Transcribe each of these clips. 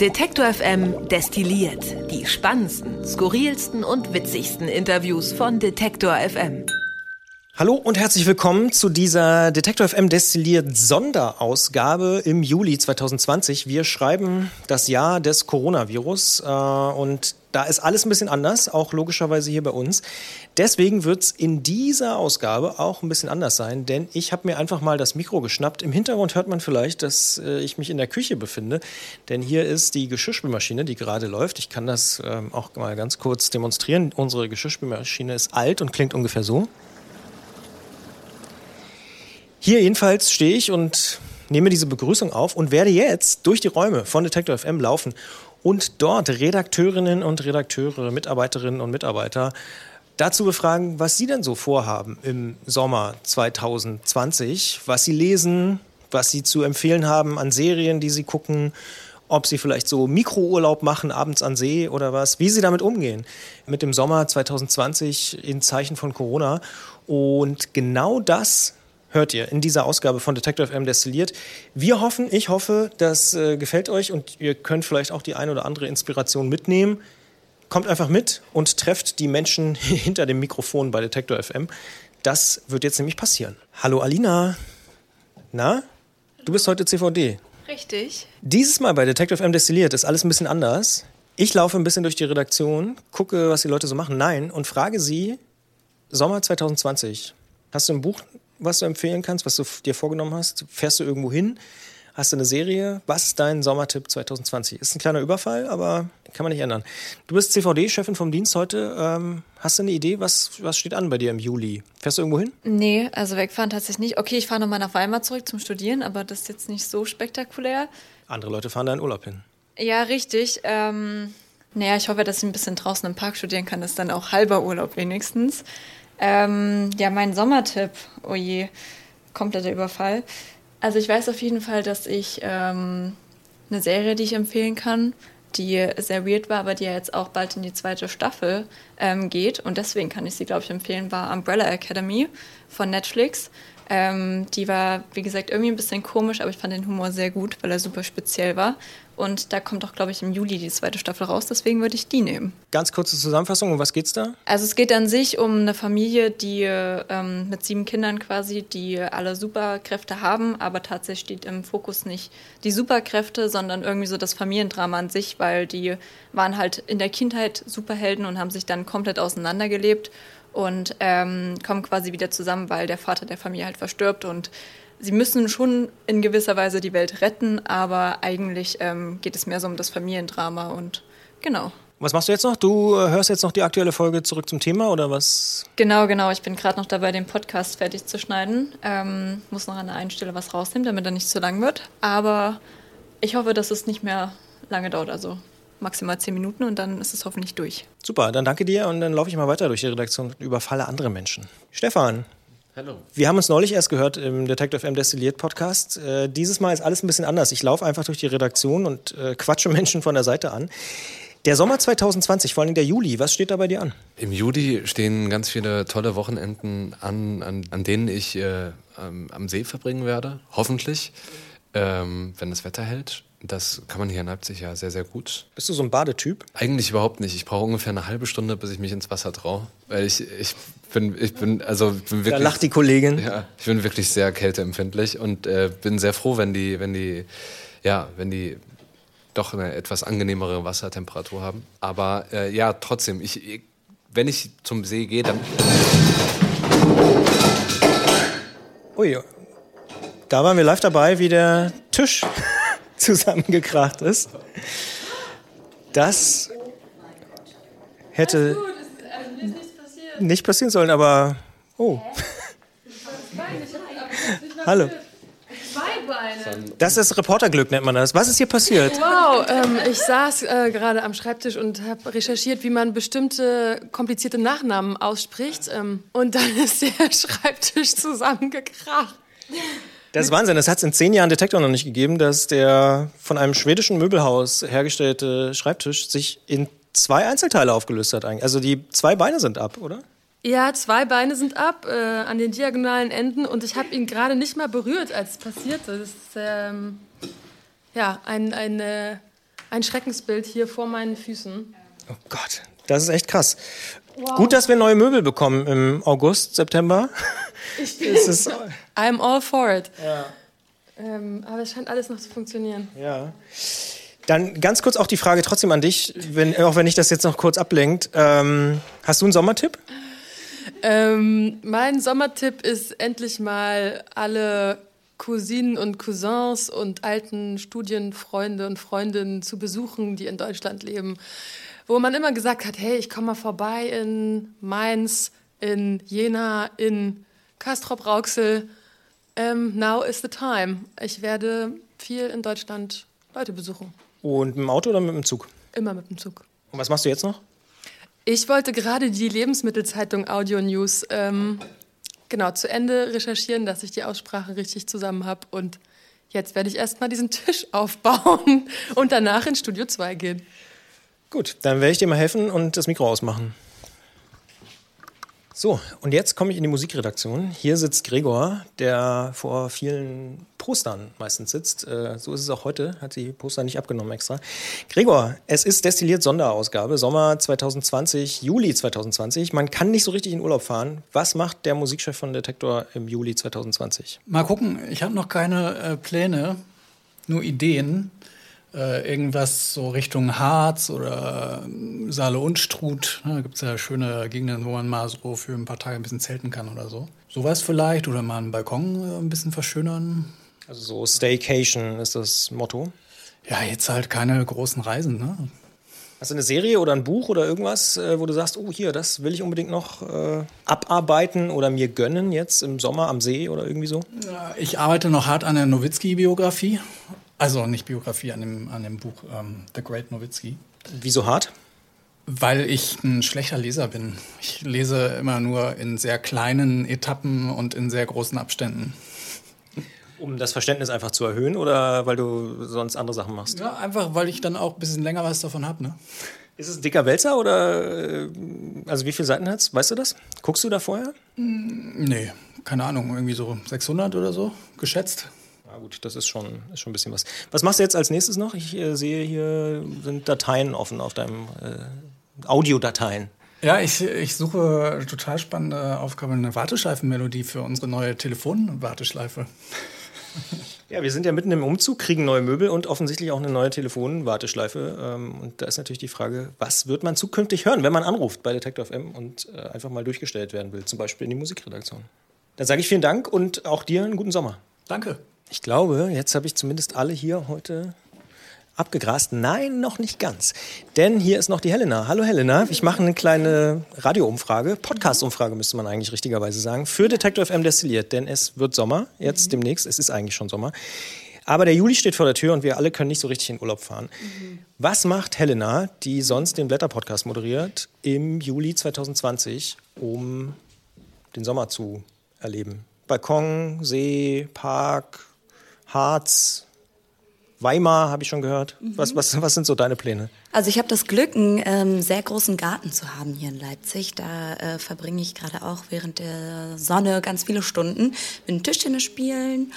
Detektor FM destilliert die spannendsten, skurrilsten und witzigsten Interviews von Detektor FM. Hallo und herzlich willkommen zu dieser Detektor FM destilliert Sonderausgabe im Juli 2020. Wir schreiben das Jahr des Coronavirus äh, und da ist alles ein bisschen anders, auch logischerweise hier bei uns. Deswegen wird es in dieser Ausgabe auch ein bisschen anders sein, denn ich habe mir einfach mal das Mikro geschnappt. Im Hintergrund hört man vielleicht, dass äh, ich mich in der Küche befinde, denn hier ist die Geschirrspülmaschine, die gerade läuft. Ich kann das ähm, auch mal ganz kurz demonstrieren. Unsere Geschirrspülmaschine ist alt und klingt ungefähr so. Hier jedenfalls stehe ich und nehme diese Begrüßung auf und werde jetzt durch die Räume von Detector FM laufen und dort Redakteurinnen und Redakteure, Mitarbeiterinnen und Mitarbeiter dazu befragen, was sie denn so vorhaben im Sommer 2020, was sie lesen, was sie zu empfehlen haben an Serien, die sie gucken, ob sie vielleicht so Mikrourlaub machen, abends an See oder was, wie sie damit umgehen mit dem Sommer 2020 in Zeichen von Corona. Und genau das hört ihr in dieser Ausgabe von Detective FM destilliert. Wir hoffen, ich hoffe, das äh, gefällt euch und ihr könnt vielleicht auch die ein oder andere Inspiration mitnehmen. Kommt einfach mit und trefft die Menschen hinter dem Mikrofon bei Detector FM. Das wird jetzt nämlich passieren. Hallo Alina. Na? Du bist heute CVD. Richtig. Dieses Mal bei Detective M destilliert ist alles ein bisschen anders. Ich laufe ein bisschen durch die Redaktion, gucke, was die Leute so machen. Nein, und frage sie, Sommer 2020, hast du ein Buch was du empfehlen kannst, was du dir vorgenommen hast? Fährst du irgendwo hin? Hast du eine Serie? Was ist dein Sommertipp 2020? Ist ein kleiner Überfall, aber kann man nicht ändern. Du bist CVD-Chefin vom Dienst heute. Ähm, hast du eine Idee, was, was steht an bei dir im Juli? Fährst du irgendwo hin? Nee, also wegfahren tatsächlich nicht. Okay, ich fahre nochmal nach Weimar zurück zum Studieren, aber das ist jetzt nicht so spektakulär. Andere Leute fahren da in Urlaub hin. Ja, richtig. Ähm, naja, ich hoffe, dass ich ein bisschen draußen im Park studieren kann. Das ist dann auch halber Urlaub wenigstens. Ähm, ja, mein Sommertipp. Oh je, kompletter Überfall. Also ich weiß auf jeden Fall, dass ich ähm, eine Serie, die ich empfehlen kann, die sehr weird war, aber die ja jetzt auch bald in die zweite Staffel ähm, geht. Und deswegen kann ich sie, glaube ich, empfehlen, war Umbrella Academy von Netflix. Ähm, die war, wie gesagt, irgendwie ein bisschen komisch, aber ich fand den Humor sehr gut, weil er super speziell war. Und da kommt auch, glaube ich, im Juli die zweite Staffel raus, deswegen würde ich die nehmen. Ganz kurze Zusammenfassung, um was geht's da? Also es geht an sich um eine Familie, die ähm, mit sieben Kindern quasi, die alle Superkräfte haben, aber tatsächlich steht im Fokus nicht die Superkräfte, sondern irgendwie so das Familiendrama an sich, weil die waren halt in der Kindheit Superhelden und haben sich dann komplett auseinandergelebt und ähm, kommen quasi wieder zusammen, weil der Vater der Familie halt verstirbt und sie müssen schon in gewisser Weise die Welt retten, aber eigentlich ähm, geht es mehr so um das Familiendrama und genau. Was machst du jetzt noch? Du äh, hörst jetzt noch die aktuelle Folge zurück zum Thema oder was? Genau, genau. Ich bin gerade noch dabei, den Podcast fertig zu schneiden. Ähm, muss noch an der einen Stelle was rausnehmen, damit er nicht zu lang wird. Aber ich hoffe, dass es nicht mehr lange dauert. Also maximal zehn Minuten und dann ist es hoffentlich durch. Super, dann danke dir und dann laufe ich mal weiter durch die Redaktion und überfalle andere Menschen. Stefan. Hallo. Wir haben uns neulich erst gehört im Detective M Destilliert Podcast. Äh, dieses Mal ist alles ein bisschen anders. Ich laufe einfach durch die Redaktion und äh, quatsche Menschen von der Seite an. Der Sommer 2020, vor allem der Juli, was steht da bei dir an? Im Juli stehen ganz viele tolle Wochenenden an, an, an denen ich äh, am See verbringen werde, hoffentlich, ähm, wenn das Wetter hält. Das kann man hier in Leipzig ja sehr, sehr gut. Bist du so ein Badetyp? Eigentlich überhaupt nicht. Ich brauche ungefähr eine halbe Stunde, bis ich mich ins Wasser traue. Weil ich, ich bin, ich bin, also bin wirklich. Da lacht die Kollegin. Ja, ich bin wirklich sehr kälteempfindlich und äh, bin sehr froh, wenn die, wenn die, ja, wenn die doch eine etwas angenehmere Wassertemperatur haben. Aber äh, ja, trotzdem, ich, wenn ich zum See gehe, dann. Ui, da waren wir live dabei, wie der Tisch zusammengekracht ist. Das hätte nicht passieren sollen, aber oh. Hallo. Das ist Reporterglück, nennt man das. Was ist hier passiert? Wow, ähm, ich saß äh, gerade am Schreibtisch und habe recherchiert, wie man bestimmte komplizierte Nachnamen ausspricht. Ähm, und dann ist der Schreibtisch zusammengekracht. Das ist Wahnsinn. Das hat es in zehn Jahren Detektor noch nicht gegeben, dass der von einem schwedischen Möbelhaus hergestellte Schreibtisch sich in zwei Einzelteile aufgelöst hat. Eigentlich. Also die zwei Beine sind ab, oder? Ja, zwei Beine sind ab äh, an den diagonalen Enden und ich habe ihn gerade nicht mal berührt, als es passiert ist. Ähm, ja, ein, ein, äh, ein Schreckensbild hier vor meinen Füßen. Oh Gott, das ist echt krass. Wow. Gut, dass wir neue Möbel bekommen im August, September. Ich bin I'm all for it. Ja. Ähm, aber es scheint alles noch zu funktionieren. Ja. Dann ganz kurz auch die Frage trotzdem an dich, wenn, auch wenn ich das jetzt noch kurz ablenkt. Ähm, hast du einen Sommertipp? Ähm, mein Sommertipp ist endlich mal alle Cousinen und Cousins und alten Studienfreunde und Freundinnen zu besuchen, die in Deutschland leben. Wo man immer gesagt hat, hey, ich komme mal vorbei in Mainz, in Jena, in Castrop-Rauxel. Um, ähm, now is the time. Ich werde viel in Deutschland Leute besuchen. Und mit dem Auto oder mit dem Zug? Immer mit dem Zug. Und was machst du jetzt noch? Ich wollte gerade die Lebensmittelzeitung Audio News ähm, genau zu Ende recherchieren, dass ich die Aussprache richtig zusammen habe. Und jetzt werde ich erstmal diesen Tisch aufbauen und danach in Studio 2 gehen. Gut, dann werde ich dir mal helfen und das Mikro ausmachen. So, und jetzt komme ich in die Musikredaktion. Hier sitzt Gregor, der vor vielen Postern meistens sitzt. Äh, so ist es auch heute, hat die Poster nicht abgenommen extra. Gregor, es ist destilliert Sonderausgabe, Sommer 2020, Juli 2020. Man kann nicht so richtig in Urlaub fahren. Was macht der Musikchef von Detektor im Juli 2020? Mal gucken, ich habe noch keine äh, Pläne, nur Ideen äh, irgendwas so Richtung Harz oder äh, Saale und Struth. Ne, da gibt es ja schöne Gegenden, wo man mal so für ein paar Tage ein bisschen zelten kann oder so. Sowas vielleicht oder mal einen Balkon äh, ein bisschen verschönern. Also so Staycation ist das Motto. Ja, jetzt halt keine großen Reisen. Ne? Hast du eine Serie oder ein Buch oder irgendwas, äh, wo du sagst, oh hier, das will ich unbedingt noch äh, abarbeiten oder mir gönnen jetzt im Sommer am See oder irgendwie so? Ich arbeite noch hart an der Nowitzki-Biografie also nicht Biografie an dem, an dem Buch ähm, The Great Nowitzki. Wieso hart? Weil ich ein schlechter Leser bin. Ich lese immer nur in sehr kleinen Etappen und in sehr großen Abständen. Um das Verständnis einfach zu erhöhen oder weil du sonst andere Sachen machst? Ja, einfach weil ich dann auch ein bisschen länger was davon habe. Ne? Ist es ein dicker Wälzer oder äh, also wie viele Seiten hat es? Weißt du das? Guckst du da vorher? Nee, keine Ahnung, irgendwie so 600 oder so geschätzt. Ja gut, das ist schon, ist schon ein bisschen was. Was machst du jetzt als nächstes noch? Ich äh, sehe hier sind Dateien offen auf deinem äh, Audiodateien. Ja, ich, ich suche total spannende Aufgabe, eine Warteschleifenmelodie für unsere neue Telefonwarteschleife. Ja, wir sind ja mitten im Umzug, kriegen neue Möbel und offensichtlich auch eine neue Telefonwarteschleife. Ähm, und da ist natürlich die Frage, was wird man zukünftig hören, wenn man anruft bei Detective FM und äh, einfach mal durchgestellt werden will, zum Beispiel in die Musikredaktion. Dann sage ich vielen Dank und auch dir einen guten Sommer. Danke. Ich glaube, jetzt habe ich zumindest alle hier heute abgegrast. Nein, noch nicht ganz. Denn hier ist noch die Helena. Hallo Helena, ich mache eine kleine Radioumfrage, Podcast-Umfrage müsste man eigentlich richtigerweise sagen, für Detector FM destilliert. Denn es wird Sommer, jetzt mhm. demnächst, es ist eigentlich schon Sommer. Aber der Juli steht vor der Tür und wir alle können nicht so richtig in Urlaub fahren. Mhm. Was macht Helena, die sonst den Blätter-Podcast moderiert, im Juli 2020, um den Sommer zu erleben? Balkon, See, Park, Harz, Weimar habe ich schon gehört. Mhm. Was, was, was sind so deine Pläne? Also ich habe das Glück, einen ähm, sehr großen Garten zu haben hier in Leipzig. Da äh, verbringe ich gerade auch während der Sonne ganz viele Stunden mit Tischtennis spielen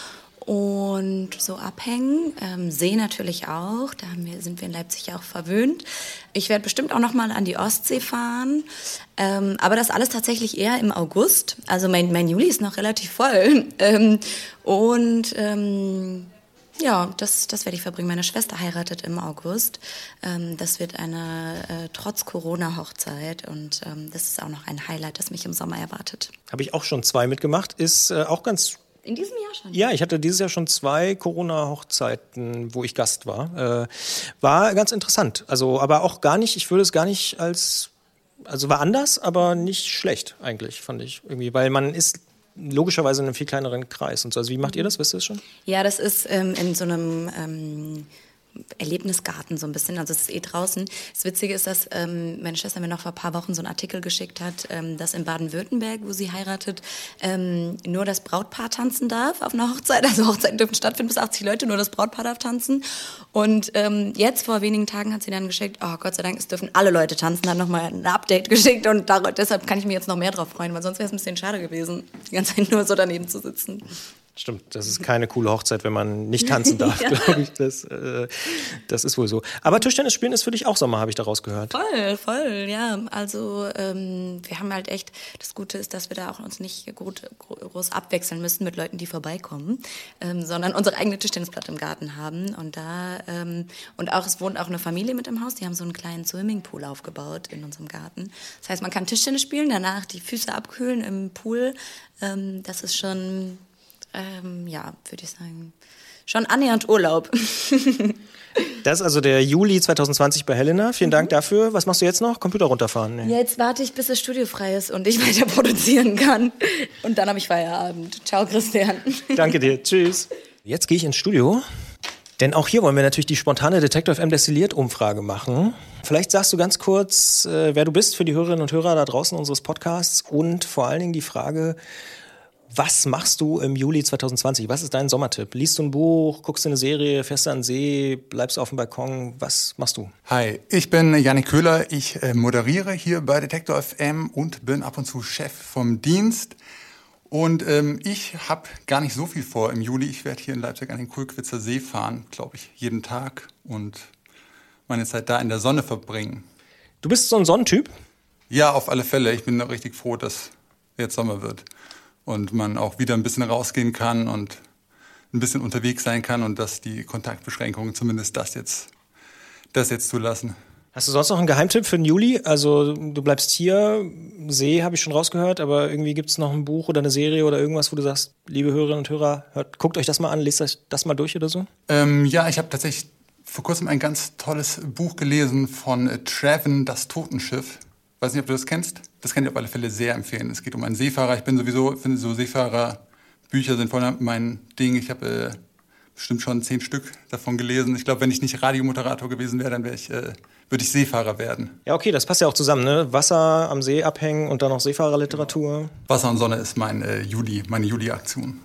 und so abhängen. Ähm, See natürlich auch, da wir, sind wir in Leipzig auch verwöhnt. Ich werde bestimmt auch noch mal an die Ostsee fahren, ähm, aber das alles tatsächlich eher im August. Also mein, mein Juli ist noch relativ voll ähm, und ähm, ja, das, das werde ich verbringen. Meine Schwester heiratet im August. Ähm, das wird eine äh, trotz Corona-Hochzeit und ähm, das ist auch noch ein Highlight, das mich im Sommer erwartet. Habe ich auch schon zwei mitgemacht. Ist äh, auch ganz in diesem Jahr schon? Ja, ich hatte dieses Jahr schon zwei Corona-Hochzeiten, wo ich Gast war. Äh, war ganz interessant. Also, aber auch gar nicht, ich würde es gar nicht als, also war anders, aber nicht schlecht eigentlich, fand ich irgendwie, weil man ist logischerweise in einem viel kleineren Kreis und so. Also wie macht ihr das? Wisst ihr das schon? Ja, das ist ähm, in so einem ähm, Erlebnisgarten so ein bisschen. Also es ist eh draußen. Das Witzige ist, dass ähm, meine Schwester mir noch vor ein paar Wochen so einen Artikel geschickt hat, ähm, dass in Baden-Württemberg, wo sie heiratet, ähm, nur das Brautpaar tanzen darf auf einer Hochzeit. Also Hochzeiten dürfen stattfinden bis 80 Leute, nur das Brautpaar darf tanzen. Und ähm, jetzt vor wenigen Tagen hat sie dann geschickt, oh Gott sei Dank, es dürfen alle Leute tanzen, hat nochmal ein Update geschickt und dar deshalb kann ich mich jetzt noch mehr drauf freuen, weil sonst wäre es ein bisschen schade gewesen, die ganze Zeit nur so daneben zu sitzen. Stimmt, das ist keine coole Hochzeit, wenn man nicht tanzen darf, ja. glaube ich. Das, äh, das ist wohl so. Aber Tischtennis spielen ist für dich auch Sommer, habe ich daraus gehört. Voll, voll, ja. Also ähm, wir haben halt echt, das Gute ist, dass wir da auch uns nicht gut, groß abwechseln müssen mit Leuten, die vorbeikommen, ähm, sondern unsere eigene Tischtennisplatte im Garten haben. Und da, ähm, und auch, es wohnt auch eine Familie mit im Haus, die haben so einen kleinen Swimmingpool aufgebaut in unserem Garten. Das heißt, man kann Tischtennis spielen, danach die Füße abkühlen im Pool. Ähm, das ist schon ähm, ja, würde ich sagen, schon annähernd Urlaub. das ist also der Juli 2020 bei Helena. Vielen mhm. Dank dafür. Was machst du jetzt noch? Computer runterfahren? Nee. Jetzt warte ich, bis das Studio frei ist und ich weiter produzieren kann. Und dann habe ich Feierabend. Ciao, Christian. Danke dir. Tschüss. Jetzt gehe ich ins Studio. Denn auch hier wollen wir natürlich die spontane Detector FM Destilliert Umfrage machen. Vielleicht sagst du ganz kurz, äh, wer du bist für die Hörerinnen und Hörer da draußen unseres Podcasts und vor allen Dingen die Frage, was machst du im Juli 2020? Was ist dein Sommertipp? Liest du ein Buch, guckst du eine Serie, fährst du an den See, bleibst du auf dem Balkon? Was machst du? Hi, ich bin Janik Köhler. Ich äh, moderiere hier bei Detektor FM und bin ab und zu Chef vom Dienst. Und ähm, ich habe gar nicht so viel vor im Juli. Ich werde hier in Leipzig an den Kulkwitzer See fahren, glaube ich, jeden Tag und meine Zeit da in der Sonne verbringen. Du bist so ein Sonnentyp? Ja, auf alle Fälle. Ich bin richtig froh, dass jetzt Sommer wird und man auch wieder ein bisschen rausgehen kann und ein bisschen unterwegs sein kann und dass die Kontaktbeschränkungen zumindest das jetzt, das jetzt zulassen. Hast du sonst noch einen Geheimtipp für den Juli? Also du bleibst hier, See habe ich schon rausgehört, aber irgendwie gibt es noch ein Buch oder eine Serie oder irgendwas, wo du sagst, liebe Hörerinnen und Hörer, hört, guckt euch das mal an, lest euch das mal durch oder so? Ähm, ja, ich habe tatsächlich vor kurzem ein ganz tolles Buch gelesen von äh, Traven, das Totenschiff. Weiß nicht, ob du das kennst. Das kann ich auf alle Fälle sehr empfehlen. Es geht um einen Seefahrer. Ich bin sowieso, finde so Seefahrerbücher sind voll mein Ding. Ich habe äh, bestimmt schon zehn Stück davon gelesen. Ich glaube, wenn ich nicht Radiomoderator gewesen wäre, dann wäre ich, äh, würde ich Seefahrer werden. Ja, okay, das passt ja auch zusammen, ne? Wasser am See abhängen und dann noch Seefahrerliteratur. Wasser und Sonne ist mein äh, Juli, meine Juli-Aktion.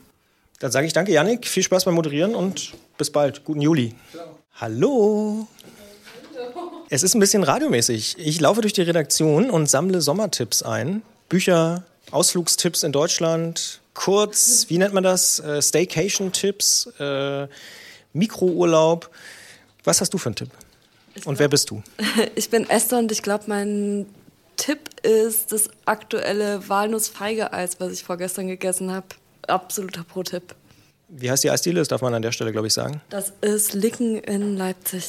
Dann sage ich danke, Yannick. Viel Spaß beim Moderieren und bis bald. Guten Juli. Ciao. Hallo. Es ist ein bisschen radiomäßig. Ich laufe durch die Redaktion und sammle Sommertipps ein. Bücher, Ausflugstipps in Deutschland, kurz, wie nennt man das? Äh, Staycation-Tipps, äh, Mikrourlaub. Was hast du für einen Tipp? Und wer bist du? Ich bin Esther und ich glaube, mein Tipp ist das aktuelle Walnuss-Feige-Eis, was ich vorgestern gegessen habe. Absoluter Pro-Tipp. Wie heißt die Eisdiele? Das darf man an der Stelle, glaube ich, sagen. Das ist Licken in Leipzig.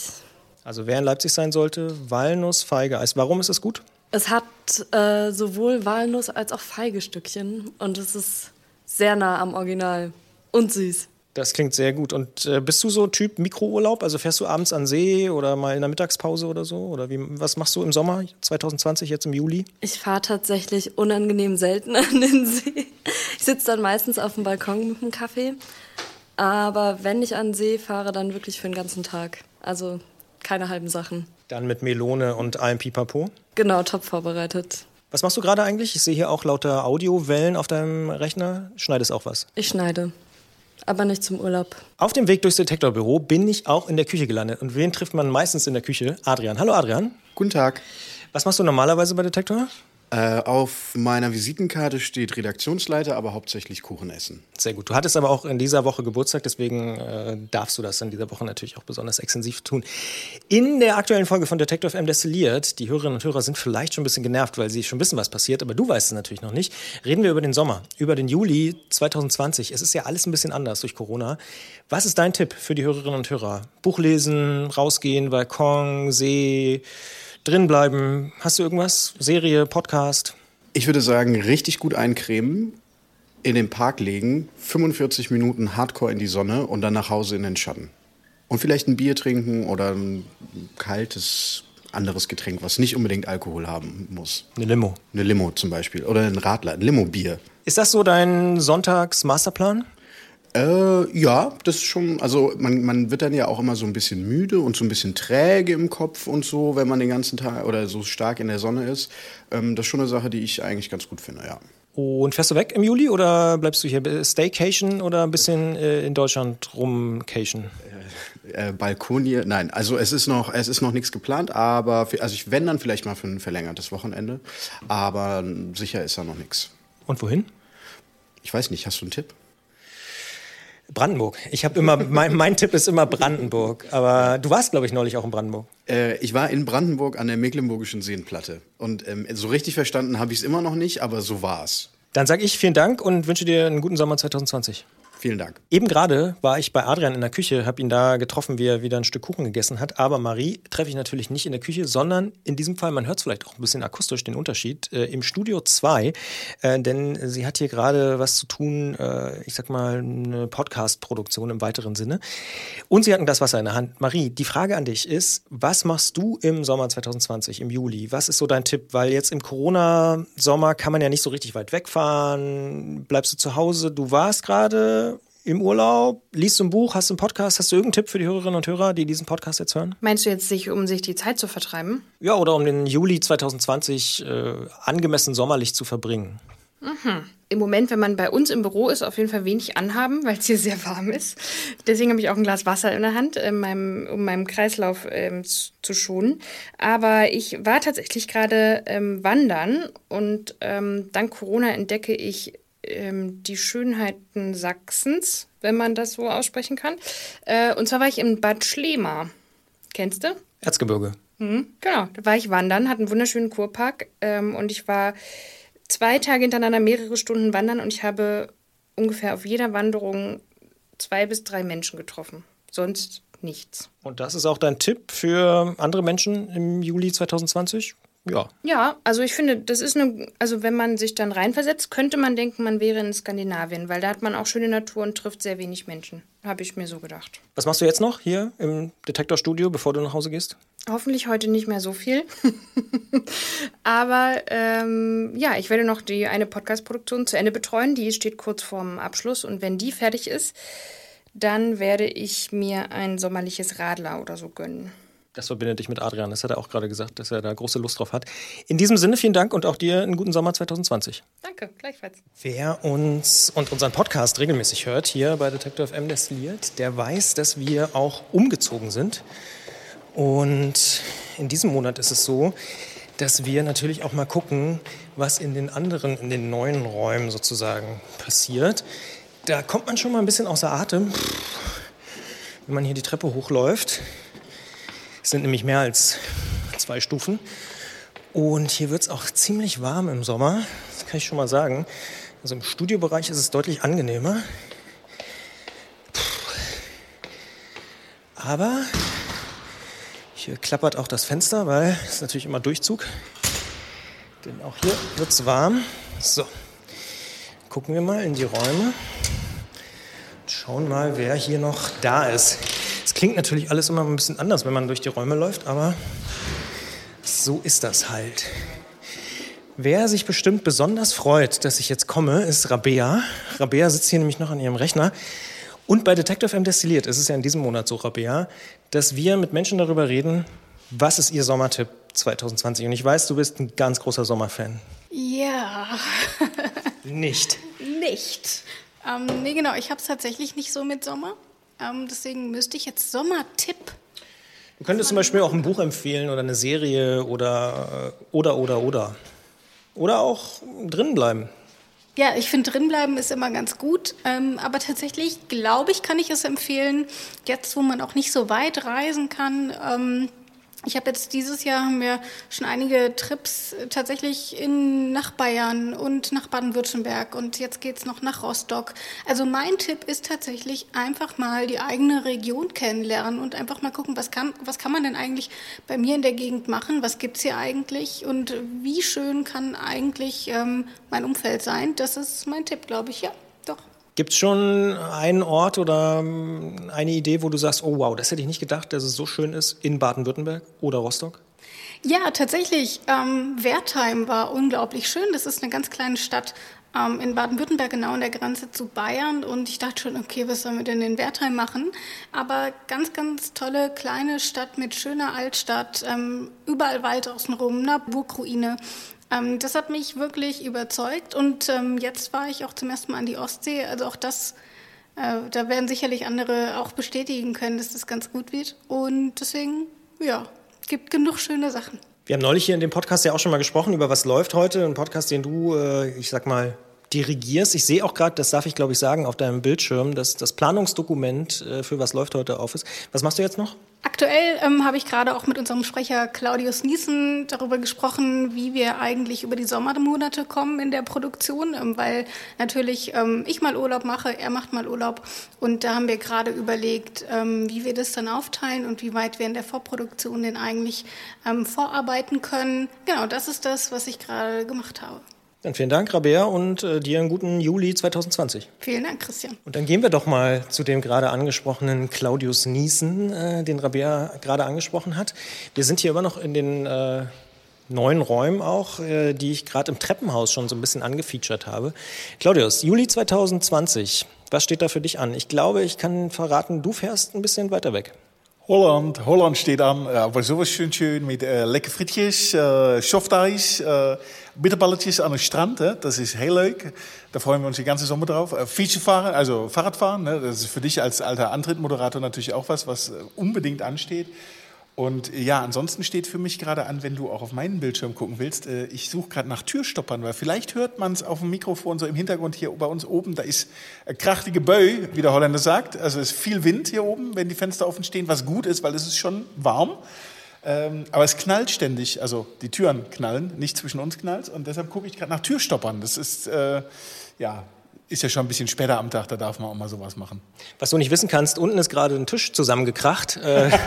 Also wer in Leipzig sein sollte, Walnuss, Feige, Eis. Warum ist es gut? Es hat äh, sowohl Walnuss als auch Feigestückchen und es ist sehr nah am Original und süß. Das klingt sehr gut. Und äh, bist du so Typ Mikrourlaub? Also fährst du abends an See oder mal in der Mittagspause oder so? Oder wie, was machst du im Sommer 2020, jetzt im Juli? Ich fahre tatsächlich unangenehm selten an den See. Ich sitze dann meistens auf dem Balkon mit dem Kaffee. Aber wenn ich an See fahre, dann wirklich für den ganzen Tag. Also keine halben Sachen. Dann mit Melone und allem Pipapo? Genau, top vorbereitet. Was machst du gerade eigentlich? Ich sehe hier auch lauter Audiowellen auf deinem Rechner. Schneidest auch was? Ich schneide. Aber nicht zum Urlaub. Auf dem Weg durchs Detektorbüro bin ich auch in der Küche gelandet. Und wen trifft man meistens in der Küche? Adrian. Hallo Adrian. Guten Tag. Was machst du normalerweise bei Detektor? Äh, auf meiner Visitenkarte steht Redaktionsleiter, aber hauptsächlich Kuchen essen. Sehr gut. Du hattest aber auch in dieser Woche Geburtstag, deswegen äh, darfst du das in dieser Woche natürlich auch besonders extensiv tun. In der aktuellen Folge von Detective M Destilliert, die Hörerinnen und Hörer sind vielleicht schon ein bisschen genervt, weil sie schon wissen, was passiert, aber du weißt es natürlich noch nicht, reden wir über den Sommer, über den Juli 2020. Es ist ja alles ein bisschen anders durch Corona. Was ist dein Tipp für die Hörerinnen und Hörer? Buch lesen, rausgehen, Balkon, See, drinbleiben? Hast du irgendwas? Serie, Podcast? Ich würde sagen, richtig gut eincremen, in den Park legen, 45 Minuten Hardcore in die Sonne und dann nach Hause in den Schatten. Und vielleicht ein Bier trinken oder ein kaltes anderes Getränk, was nicht unbedingt Alkohol haben muss. Eine Limo. Eine Limo zum Beispiel. Oder ein Radler, ein Limo-Bier. Ist das so dein Sonntags-Masterplan? Äh, ja, das ist schon, also man, man wird dann ja auch immer so ein bisschen müde und so ein bisschen träge im Kopf und so, wenn man den ganzen Tag oder so stark in der Sonne ist. Ähm, das ist schon eine Sache, die ich eigentlich ganz gut finde, ja. Und fährst du weg im Juli oder bleibst du hier? Staycation oder ein bisschen äh, in Deutschland rumcation? Äh, äh, Balkonier, nein, also es ist noch, es ist noch nichts geplant, aber für, also ich wenn dann vielleicht mal für ein verlängertes Wochenende, aber sicher ist da noch nichts. Und wohin? Ich weiß nicht, hast du einen Tipp? Brandenburg. Ich habe immer, mein, mein Tipp ist immer Brandenburg. Aber du warst, glaube ich, neulich auch in Brandenburg. Äh, ich war in Brandenburg an der Mecklenburgischen Seenplatte. Und ähm, so richtig verstanden habe ich es immer noch nicht, aber so war es. Dann sage ich vielen Dank und wünsche dir einen guten Sommer 2020. Vielen Dank. Eben gerade war ich bei Adrian in der Küche, habe ihn da getroffen, wie er wieder ein Stück Kuchen gegessen hat. Aber Marie treffe ich natürlich nicht in der Küche, sondern in diesem Fall, man hört es vielleicht auch ein bisschen akustisch den Unterschied, äh, im Studio 2. Äh, denn sie hat hier gerade was zu tun, äh, ich sag mal, eine Podcast-Produktion im weiteren Sinne. Und sie hat ein Glas Wasser in der Hand. Marie, die Frage an dich ist, was machst du im Sommer 2020, im Juli? Was ist so dein Tipp? Weil jetzt im Corona-Sommer kann man ja nicht so richtig weit wegfahren. Bleibst du zu Hause? Du warst gerade im Urlaub? Liest du ein Buch? Hast du einen Podcast? Hast du irgendeinen Tipp für die Hörerinnen und Hörer, die diesen Podcast jetzt hören? Meinst du jetzt, sich, um sich die Zeit zu vertreiben? Ja, oder um den Juli 2020 äh, angemessen sommerlich zu verbringen. Mhm. Im Moment, wenn man bei uns im Büro ist, auf jeden Fall wenig anhaben, weil es hier sehr warm ist. Deswegen habe ich auch ein Glas Wasser in der Hand, in meinem, um meinen Kreislauf ähm, zu schonen. Aber ich war tatsächlich gerade ähm, wandern und ähm, dank Corona entdecke ich ähm, die Schönheiten Sachsens, wenn man das so aussprechen kann. Äh, und zwar war ich in Bad Schlema. Kennst du? Erzgebirge. Mhm, genau, da war ich wandern, hatte einen wunderschönen Kurpark ähm, und ich war zwei Tage hintereinander mehrere Stunden wandern und ich habe ungefähr auf jeder Wanderung zwei bis drei Menschen getroffen. Sonst nichts. Und das ist auch dein Tipp für andere Menschen im Juli 2020? Ja. Ja, also ich finde, das ist eine, also wenn man sich dann reinversetzt, könnte man denken, man wäre in Skandinavien, weil da hat man auch schöne Natur und trifft sehr wenig Menschen. Habe ich mir so gedacht. Was machst du jetzt noch hier im Detektorstudio, bevor du nach Hause gehst? Hoffentlich heute nicht mehr so viel. Aber ähm, ja, ich werde noch die eine Podcast-Produktion zu Ende betreuen. Die steht kurz vorm Abschluss. Und wenn die fertig ist, dann werde ich mir ein sommerliches Radler oder so gönnen. Das verbindet dich mit Adrian. Das hat er auch gerade gesagt, dass er da große Lust drauf hat. In diesem Sinne, vielen Dank und auch dir einen guten Sommer 2020. Danke, gleichfalls. Wer uns und unseren Podcast regelmäßig hört, hier bei Detector FM Destilliert, der weiß, dass wir auch umgezogen sind. Und in diesem Monat ist es so, dass wir natürlich auch mal gucken, was in den anderen, in den neuen Räumen sozusagen passiert. Da kommt man schon mal ein bisschen außer Atem, wenn man hier die Treppe hochläuft. Es sind nämlich mehr als zwei Stufen. Und hier wird es auch ziemlich warm im Sommer, das kann ich schon mal sagen. Also im Studiobereich ist es deutlich angenehmer. Aber hier klappert auch das Fenster, weil es natürlich immer Durchzug. Denn auch hier wird es warm. So, gucken wir mal in die Räume. Schauen mal, wer hier noch da ist. Es klingt natürlich alles immer ein bisschen anders, wenn man durch die Räume läuft, aber so ist das halt. Wer sich bestimmt besonders freut, dass ich jetzt komme, ist Rabea. Rabea sitzt hier nämlich noch an ihrem Rechner. Und bei Detective M Destilliert ist es ja in diesem Monat so, Rabea, dass wir mit Menschen darüber reden, was ist ihr Sommertipp 2020. Und ich weiß, du bist ein ganz großer Sommerfan. Ja. nicht. Nicht. Ähm, nee, genau. Ich habe es tatsächlich nicht so mit Sommer. Ähm, deswegen müsste ich jetzt Sommertipp. Du könntest zum Beispiel auch ein Buch empfehlen oder eine Serie oder äh, oder oder oder. Oder auch drin bleiben. Ja, ich finde, drinbleiben ist immer ganz gut. Ähm, aber tatsächlich, glaube ich, kann ich es empfehlen, jetzt wo man auch nicht so weit reisen kann. Ähm, ich habe jetzt dieses Jahr haben wir schon einige Trips tatsächlich in, nach Bayern und nach Baden-Württemberg und jetzt geht's noch nach Rostock. Also mein Tipp ist tatsächlich einfach mal die eigene Region kennenlernen und einfach mal gucken, was kann, was kann man denn eigentlich bei mir in der Gegend machen, was gibt's hier eigentlich und wie schön kann eigentlich ähm, mein Umfeld sein. Das ist mein Tipp, glaube ich, ja. Gibt es schon einen Ort oder ähm, eine Idee, wo du sagst, oh wow, das hätte ich nicht gedacht, dass es so schön ist in Baden-Württemberg oder Rostock? Ja, tatsächlich. Ähm, Wertheim war unglaublich schön. Das ist eine ganz kleine Stadt ähm, in Baden-Württemberg, genau an der Grenze zu Bayern. Und ich dachte schon, okay, was sollen wir denn in Wertheim machen? Aber ganz, ganz tolle kleine Stadt mit schöner Altstadt, ähm, überall Wald außenrum, eine Burgruine. Ähm, das hat mich wirklich überzeugt und ähm, jetzt war ich auch zum ersten Mal an die Ostsee. Also auch das, äh, da werden sicherlich andere auch bestätigen können, dass das ganz gut wird. Und deswegen, ja, gibt genug schöne Sachen. Wir haben neulich hier in dem Podcast ja auch schon mal gesprochen über was läuft heute. Ein Podcast, den du, äh, ich sag mal, dirigierst. Ich sehe auch gerade, das darf ich glaube ich sagen, auf deinem Bildschirm, dass das Planungsdokument äh, für was läuft heute auf ist. Was machst du jetzt noch? Aktuell ähm, habe ich gerade auch mit unserem Sprecher Claudius Niesen darüber gesprochen, wie wir eigentlich über die Sommermonate kommen in der Produktion, ähm, weil natürlich ähm, ich mal Urlaub mache, er macht mal Urlaub und da haben wir gerade überlegt, ähm, wie wir das dann aufteilen und wie weit wir in der Vorproduktion denn eigentlich ähm, vorarbeiten können. Genau, das ist das, was ich gerade gemacht habe. Dann vielen Dank, Rabea, und äh, dir einen guten Juli 2020. Vielen Dank, Christian. Und dann gehen wir doch mal zu dem gerade angesprochenen Claudius Niesen, äh, den Rabea gerade angesprochen hat. Wir sind hier immer noch in den äh, neuen Räumen auch, äh, die ich gerade im Treppenhaus schon so ein bisschen angefeatured habe. Claudius, Juli 2020, was steht da für dich an? Ich glaube, ich kann verraten, du fährst ein bisschen weiter weg. Holland, Holland steht an, aber sowas schön schön mit äh, lekker frietjes, äh, Softeis, äh, bitterballetjes an den Strand. Hè? Das ist heel leuk. Da freuen wir uns die ganze Sommer drauf. Äh, Fietsenfahren, also Fahrradfahren, ne? das ist für dich als alter Antrittmoderator natürlich auch was, was äh, unbedingt ansteht. Und ja, ansonsten steht für mich gerade an, wenn du auch auf meinen Bildschirm gucken willst, äh, ich suche gerade nach Türstoppern, weil vielleicht hört man es auf dem Mikrofon so im Hintergrund hier bei uns oben, da ist eine krachtige Böe, wie der Holländer sagt. Also es ist viel Wind hier oben, wenn die Fenster offen stehen, was gut ist, weil es ist schon warm. Ähm, aber es knallt ständig, also die Türen knallen, nicht zwischen uns knallt. Und deshalb gucke ich gerade nach Türstoppern. Das ist, äh, ja, ist ja schon ein bisschen später am Tag, da darf man auch mal sowas machen. Was du nicht wissen kannst, unten ist gerade ein Tisch zusammengekracht. Äh,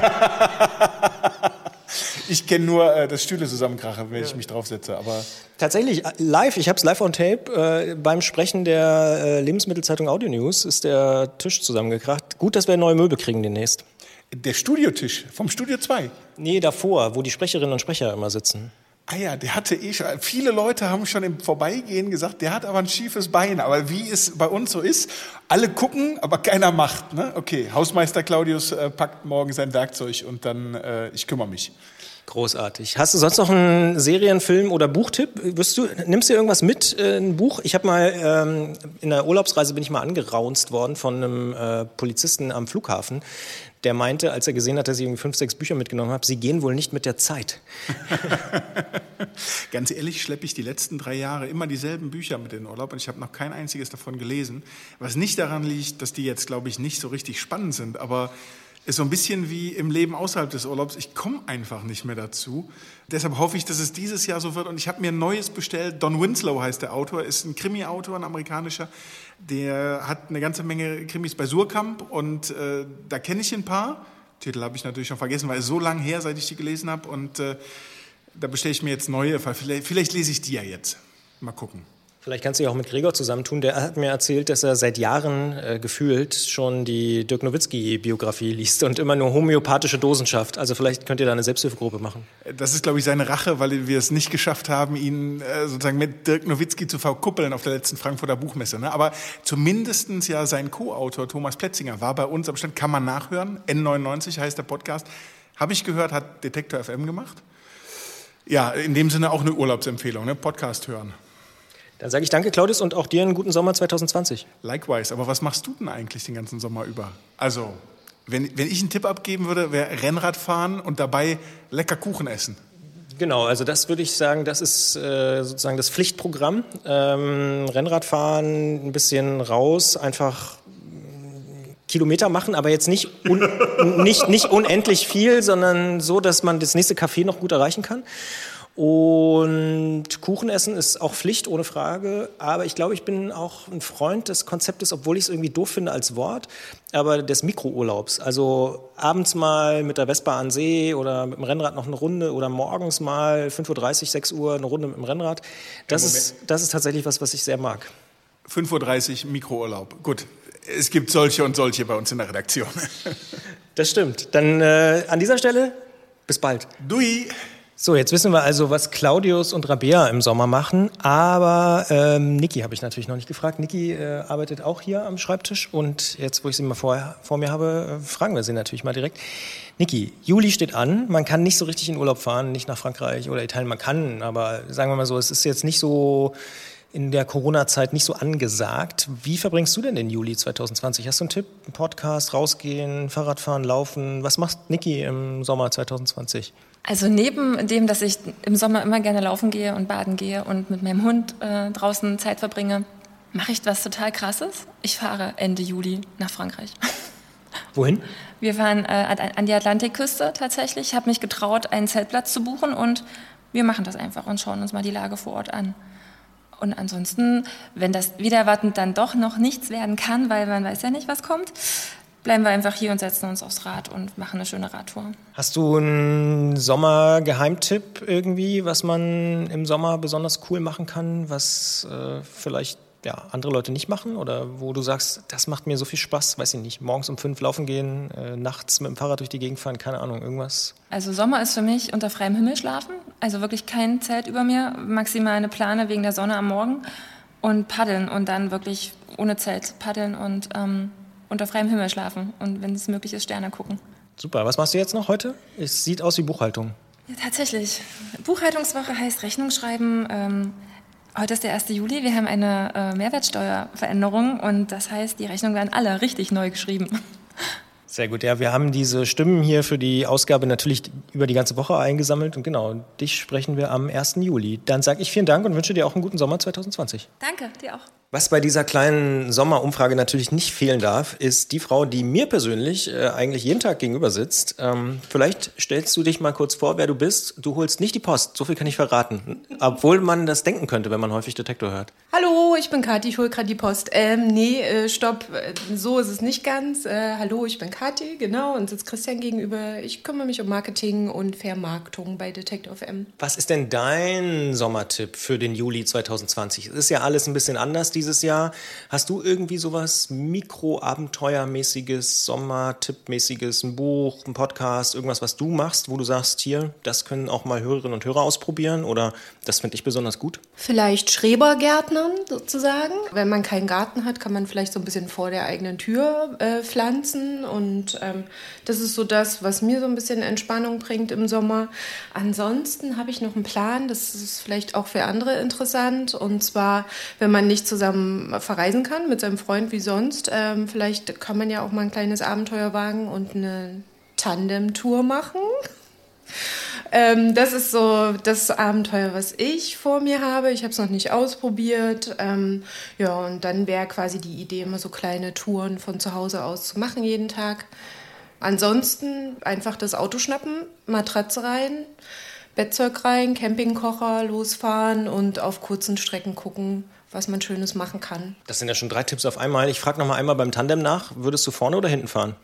ich kenne nur äh, das Stühle zusammenkrache, wenn ja. ich mich draufsetze. Aber Tatsächlich, äh, live, ich habe es live on tape, äh, beim Sprechen der äh, Lebensmittelzeitung Audio News ist der Tisch zusammengekracht. Gut, dass wir neue Möbel kriegen demnächst. Der Studiotisch vom Studio 2? Nee, davor, wo die Sprecherinnen und Sprecher immer sitzen. Ah ja, der hatte eh schon, viele Leute haben schon im Vorbeigehen gesagt, der hat aber ein schiefes Bein. Aber wie es bei uns so ist, alle gucken, aber keiner macht. Ne? Okay, Hausmeister Claudius äh, packt morgen sein Werkzeug und dann, äh, ich kümmere mich. Großartig. Hast du sonst noch einen Serienfilm oder Buchtipp? Wirst du, nimmst du irgendwas mit, äh, ein Buch? Ich habe mal ähm, in der Urlaubsreise bin ich mal angeraunzt worden von einem äh, Polizisten am Flughafen, der meinte, als er gesehen hat, dass ich irgendwie fünf, sechs Bücher mitgenommen habe, sie gehen wohl nicht mit der Zeit. Ganz ehrlich schleppe ich die letzten drei Jahre immer dieselben Bücher mit in den Urlaub und ich habe noch kein einziges davon gelesen. Was nicht daran liegt, dass die jetzt, glaube ich, nicht so richtig spannend sind, aber ist so ein bisschen wie im Leben außerhalb des Urlaubs. Ich komme einfach nicht mehr dazu. Deshalb hoffe ich, dass es dieses Jahr so wird. Und ich habe mir ein neues bestellt. Don Winslow heißt der Autor, ist ein Krimi-Autor, ein amerikanischer. Der hat eine ganze Menge Krimis bei Surkamp und äh, da kenne ich ein paar. Titel habe ich natürlich schon vergessen, weil es so lang her, seit ich die gelesen habe. Und äh, da bestelle ich mir jetzt neue. Vielleicht, vielleicht lese ich die ja jetzt. Mal gucken. Vielleicht kannst du dich auch mit Gregor zusammentun. Der hat mir erzählt, dass er seit Jahren äh, gefühlt schon die Dirk Nowitzki-Biografie liest und immer nur homöopathische Dosen schafft. Also vielleicht könnt ihr da eine Selbsthilfegruppe machen. Das ist, glaube ich, seine Rache, weil wir es nicht geschafft haben, ihn äh, sozusagen mit Dirk Nowitzki zu verkuppeln auf der letzten Frankfurter Buchmesse. Ne? Aber zumindest ja sein Co-Autor Thomas Pletzinger war bei uns am Stand, kann man nachhören. N99 heißt der Podcast. Habe ich gehört, hat Detektor FM gemacht. Ja, in dem Sinne auch eine Urlaubsempfehlung, ne? Podcast hören. Dann sage ich danke, Claudius, und auch dir einen guten Sommer 2020. Likewise. Aber was machst du denn eigentlich den ganzen Sommer über? Also, wenn, wenn ich einen Tipp abgeben würde, wäre Rennrad fahren und dabei lecker Kuchen essen. Genau, also das würde ich sagen, das ist äh, sozusagen das Pflichtprogramm. Ähm, Rennradfahren, ein bisschen raus, einfach Kilometer machen, aber jetzt nicht, un, nicht, nicht unendlich viel, sondern so, dass man das nächste Café noch gut erreichen kann. Und Kuchen essen ist auch Pflicht, ohne Frage. Aber ich glaube, ich bin auch ein Freund des Konzeptes, obwohl ich es irgendwie doof finde als Wort, aber des Mikrourlaubs. Also abends mal mit der Vespa an See oder mit dem Rennrad noch eine Runde oder morgens mal 5.30 Uhr, 6 Uhr eine Runde mit dem Rennrad. Das, ist, das ist tatsächlich was, was ich sehr mag. 5.30 Uhr Mikrourlaub. Gut, es gibt solche und solche bei uns in der Redaktion. das stimmt. Dann äh, an dieser Stelle, bis bald. Dui. So, jetzt wissen wir also, was Claudius und Rabea im Sommer machen. Aber ähm, Niki habe ich natürlich noch nicht gefragt. Niki äh, arbeitet auch hier am Schreibtisch. Und jetzt, wo ich sie mal vor, vor mir habe, äh, fragen wir sie natürlich mal direkt. Niki, Juli steht an. Man kann nicht so richtig in Urlaub fahren, nicht nach Frankreich oder Italien. Man kann, aber sagen wir mal so, es ist jetzt nicht so in der Corona-Zeit nicht so angesagt. Wie verbringst du denn den Juli 2020? Hast du einen Tipp? Ein Podcast, rausgehen, Fahrradfahren, laufen? Was macht Niki im Sommer 2020? Also neben dem, dass ich im Sommer immer gerne laufen gehe und baden gehe und mit meinem Hund äh, draußen Zeit verbringe, mache ich was total Krasses. Ich fahre Ende Juli nach Frankreich. Wohin? Wir fahren äh, an die Atlantikküste tatsächlich. Ich habe mich getraut, einen Zeltplatz zu buchen und wir machen das einfach und schauen uns mal die Lage vor Ort an. Und ansonsten, wenn das wieder erwartend dann doch noch nichts werden kann, weil man weiß ja nicht, was kommt, bleiben wir einfach hier und setzen uns aufs Rad und machen eine schöne Radtour. Hast du einen Sommergeheimtipp irgendwie, was man im Sommer besonders cool machen kann, was äh, vielleicht ja, andere Leute nicht machen oder wo du sagst, das macht mir so viel Spaß, weiß ich nicht, morgens um fünf laufen gehen, äh, nachts mit dem Fahrrad durch die Gegend fahren, keine Ahnung, irgendwas? Also Sommer ist für mich unter freiem Himmel schlafen, also wirklich kein Zelt über mir, maximal eine Plane wegen der Sonne am Morgen und paddeln und dann wirklich ohne Zelt paddeln und ähm, unter freiem Himmel schlafen und wenn es möglich ist, Sterne gucken. Super, was machst du jetzt noch heute? Es sieht aus wie Buchhaltung. Ja, tatsächlich. Buchhaltungswoche heißt Rechnung schreiben. Ähm, Heute ist der 1. Juli. Wir haben eine äh, Mehrwertsteuerveränderung und das heißt, die Rechnungen werden alle richtig neu geschrieben. Sehr gut, ja, wir haben diese Stimmen hier für die Ausgabe natürlich über die ganze Woche eingesammelt und genau, dich sprechen wir am 1. Juli. Dann sage ich vielen Dank und wünsche dir auch einen guten Sommer 2020. Danke, dir auch. Was bei dieser kleinen Sommerumfrage natürlich nicht fehlen darf, ist die Frau, die mir persönlich äh, eigentlich jeden Tag gegenüber sitzt. Ähm, vielleicht stellst du dich mal kurz vor, wer du bist. Du holst nicht die Post, so viel kann ich verraten. Obwohl man das denken könnte, wenn man häufig Detektor hört. Hallo, ich bin Kathi, ich hole gerade die Post. Ähm, nee, äh, stopp, äh, so ist es nicht ganz. Äh, hallo, ich bin Kathi, genau, und sitzt Christian gegenüber. Ich kümmere mich um Marketing und Vermarktung bei Detektor FM. Was ist denn dein Sommertipp für den Juli 2020? Es ist ja alles ein bisschen anders dieses Jahr. Hast du irgendwie sowas Mikro-Abenteuermäßiges, Sommertippmäßiges, ein Buch, ein Podcast, irgendwas, was du machst, wo du sagst, hier, das können auch mal Hörerinnen und Hörer ausprobieren oder das finde ich besonders gut? Vielleicht Schrebergärtnern sozusagen. Wenn man keinen Garten hat, kann man vielleicht so ein bisschen vor der eigenen Tür äh, pflanzen und ähm, das ist so das, was mir so ein bisschen Entspannung bringt im Sommer. Ansonsten habe ich noch einen Plan, das ist vielleicht auch für andere interessant und zwar, wenn man nicht zusammen zusammen verreisen kann mit seinem Freund wie sonst. Ähm, vielleicht kann man ja auch mal ein kleines Abenteuer wagen und eine Tandem-Tour machen. Ähm, das ist so das Abenteuer, was ich vor mir habe. Ich habe es noch nicht ausprobiert. Ähm, ja, und dann wäre quasi die Idee, immer so kleine Touren von zu Hause aus zu machen jeden Tag. Ansonsten einfach das Auto schnappen, Matratze rein, Bettzeug rein, Campingkocher losfahren und auf kurzen Strecken gucken, was man Schönes machen kann. Das sind ja schon drei Tipps auf einmal. Ich frage noch mal einmal beim Tandem nach. Würdest du vorne oder hinten fahren?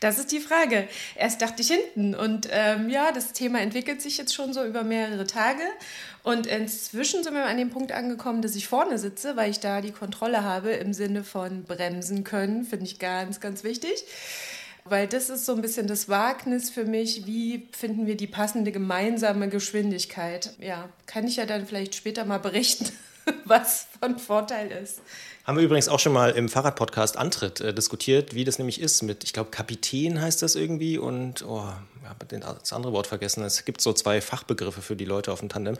Das ist die Frage. Erst dachte ich hinten und ähm, ja, das Thema entwickelt sich jetzt schon so über mehrere Tage und inzwischen sind wir an dem Punkt angekommen, dass ich vorne sitze, weil ich da die Kontrolle habe im Sinne von bremsen können, finde ich ganz, ganz wichtig. Weil das ist so ein bisschen das Wagnis für mich, wie finden wir die passende gemeinsame Geschwindigkeit. Ja, kann ich ja dann vielleicht später mal berichten, was von Vorteil ist. Haben wir übrigens auch schon mal im Fahrradpodcast Antritt äh, diskutiert, wie das nämlich ist mit, ich glaube, Kapitän heißt das irgendwie und oh, habe das andere Wort vergessen. Es gibt so zwei Fachbegriffe für die Leute auf dem Tandem.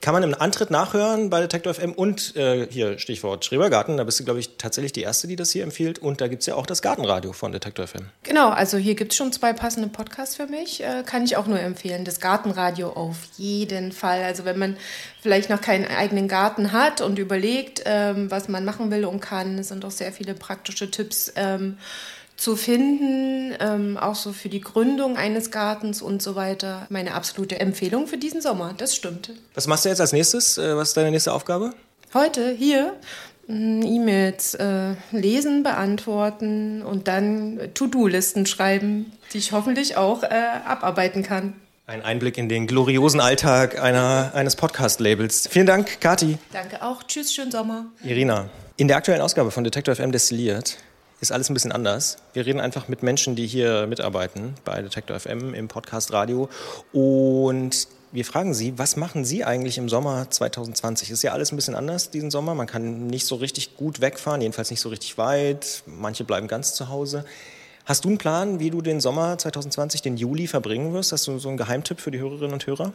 Kann man im Antritt nachhören bei Detektor FM und äh, hier Stichwort Schrebergarten. Da bist du, glaube ich, tatsächlich die Erste, die das hier empfiehlt. Und da gibt es ja auch das Gartenradio von Detektor FM. Genau, also hier gibt es schon zwei passende Podcasts für mich. Äh, kann ich auch nur empfehlen. Das Gartenradio auf jeden Fall. Also wenn man vielleicht noch keinen eigenen Garten hat und überlegt, ähm, was man machen will und kann, es sind auch sehr viele praktische Tipps. Ähm, zu finden, ähm, auch so für die Gründung eines Gartens und so weiter. Meine absolute Empfehlung für diesen Sommer, das stimmt. Was machst du jetzt als nächstes? Äh, was ist deine nächste Aufgabe? Heute hier mm, E-Mails äh, lesen, beantworten und dann To-Do-Listen schreiben, die ich hoffentlich auch äh, abarbeiten kann. Ein Einblick in den gloriosen Alltag einer, eines Podcast-Labels. Vielen Dank, Kati. Danke auch. Tschüss, schönen Sommer. Irina. In der aktuellen Ausgabe von Detector FM destilliert ist alles ein bisschen anders. Wir reden einfach mit Menschen, die hier mitarbeiten bei Detector FM im Podcast Radio und wir fragen Sie, was machen Sie eigentlich im Sommer 2020? Ist ja alles ein bisschen anders diesen Sommer. Man kann nicht so richtig gut wegfahren, jedenfalls nicht so richtig weit. Manche bleiben ganz zu Hause. Hast du einen Plan, wie du den Sommer 2020, den Juli verbringen wirst? Hast du so einen Geheimtipp für die Hörerinnen und Hörer?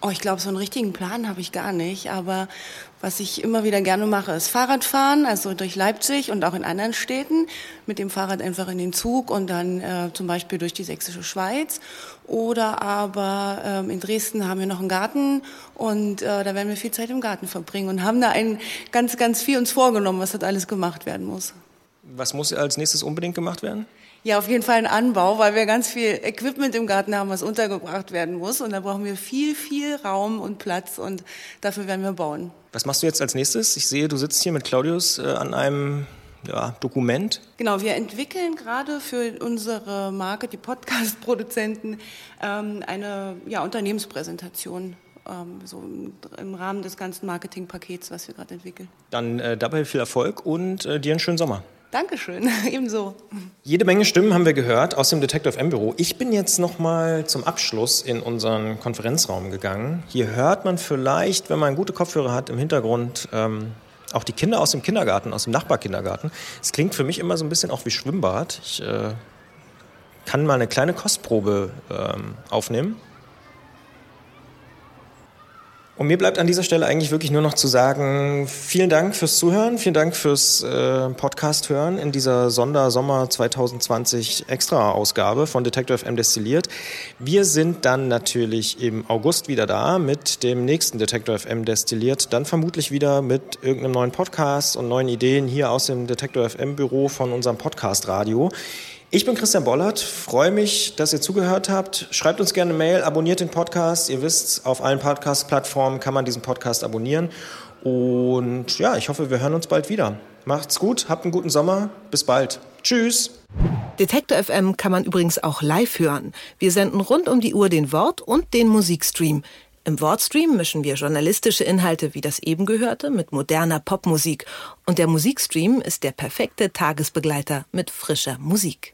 Oh, ich glaube, so einen richtigen Plan habe ich gar nicht. Aber was ich immer wieder gerne mache, ist Fahrradfahren, also durch Leipzig und auch in anderen Städten. Mit dem Fahrrad einfach in den Zug und dann äh, zum Beispiel durch die sächsische Schweiz. Oder aber ähm, in Dresden haben wir noch einen Garten und äh, da werden wir viel Zeit im Garten verbringen und haben da ein, ganz, ganz viel uns vorgenommen, was dort alles gemacht werden muss. Was muss als nächstes unbedingt gemacht werden? Ja, auf jeden Fall ein Anbau, weil wir ganz viel Equipment im Garten haben, was untergebracht werden muss. Und da brauchen wir viel, viel Raum und Platz und dafür werden wir bauen. Was machst du jetzt als nächstes? Ich sehe, du sitzt hier mit Claudius äh, an einem ja, Dokument. Genau, wir entwickeln gerade für unsere Marke, die Podcast-Produzenten, ähm, eine ja, Unternehmenspräsentation. Ähm, so im, im, Rahmen des ganzen Marketingpakets, was wir gerade entwickeln. Dann äh, dabei viel Erfolg und äh, dir einen schönen Sommer. Dankeschön, ebenso. Jede Menge Stimmen haben wir gehört aus dem Detective M-Büro. Ich bin jetzt noch mal zum Abschluss in unseren Konferenzraum gegangen. Hier hört man vielleicht, wenn man gute Kopfhörer hat, im Hintergrund ähm, auch die Kinder aus dem Kindergarten, aus dem Nachbarkindergarten. Es klingt für mich immer so ein bisschen auch wie Schwimmbad. Ich äh, kann mal eine kleine Kostprobe ähm, aufnehmen. Und mir bleibt an dieser Stelle eigentlich wirklich nur noch zu sagen, vielen Dank fürs Zuhören, vielen Dank fürs äh, Podcast hören in dieser Sondersommer 2020 Extra-Ausgabe von Detector FM Destilliert. Wir sind dann natürlich im August wieder da mit dem nächsten Detector FM Destilliert, dann vermutlich wieder mit irgendeinem neuen Podcast und neuen Ideen hier aus dem Detector FM Büro von unserem Podcast Radio. Ich bin Christian Bollert, freue mich, dass ihr zugehört habt. Schreibt uns gerne eine Mail, abonniert den Podcast. Ihr wisst, auf allen Podcast-Plattformen kann man diesen Podcast abonnieren. Und ja, ich hoffe, wir hören uns bald wieder. Macht's gut, habt einen guten Sommer. Bis bald. Tschüss. Detektor FM kann man übrigens auch live hören. Wir senden rund um die Uhr den Wort- und den Musikstream. Im Wortstream mischen wir journalistische Inhalte wie das eben gehörte mit moderner Popmusik. Und der Musikstream ist der perfekte Tagesbegleiter mit frischer Musik.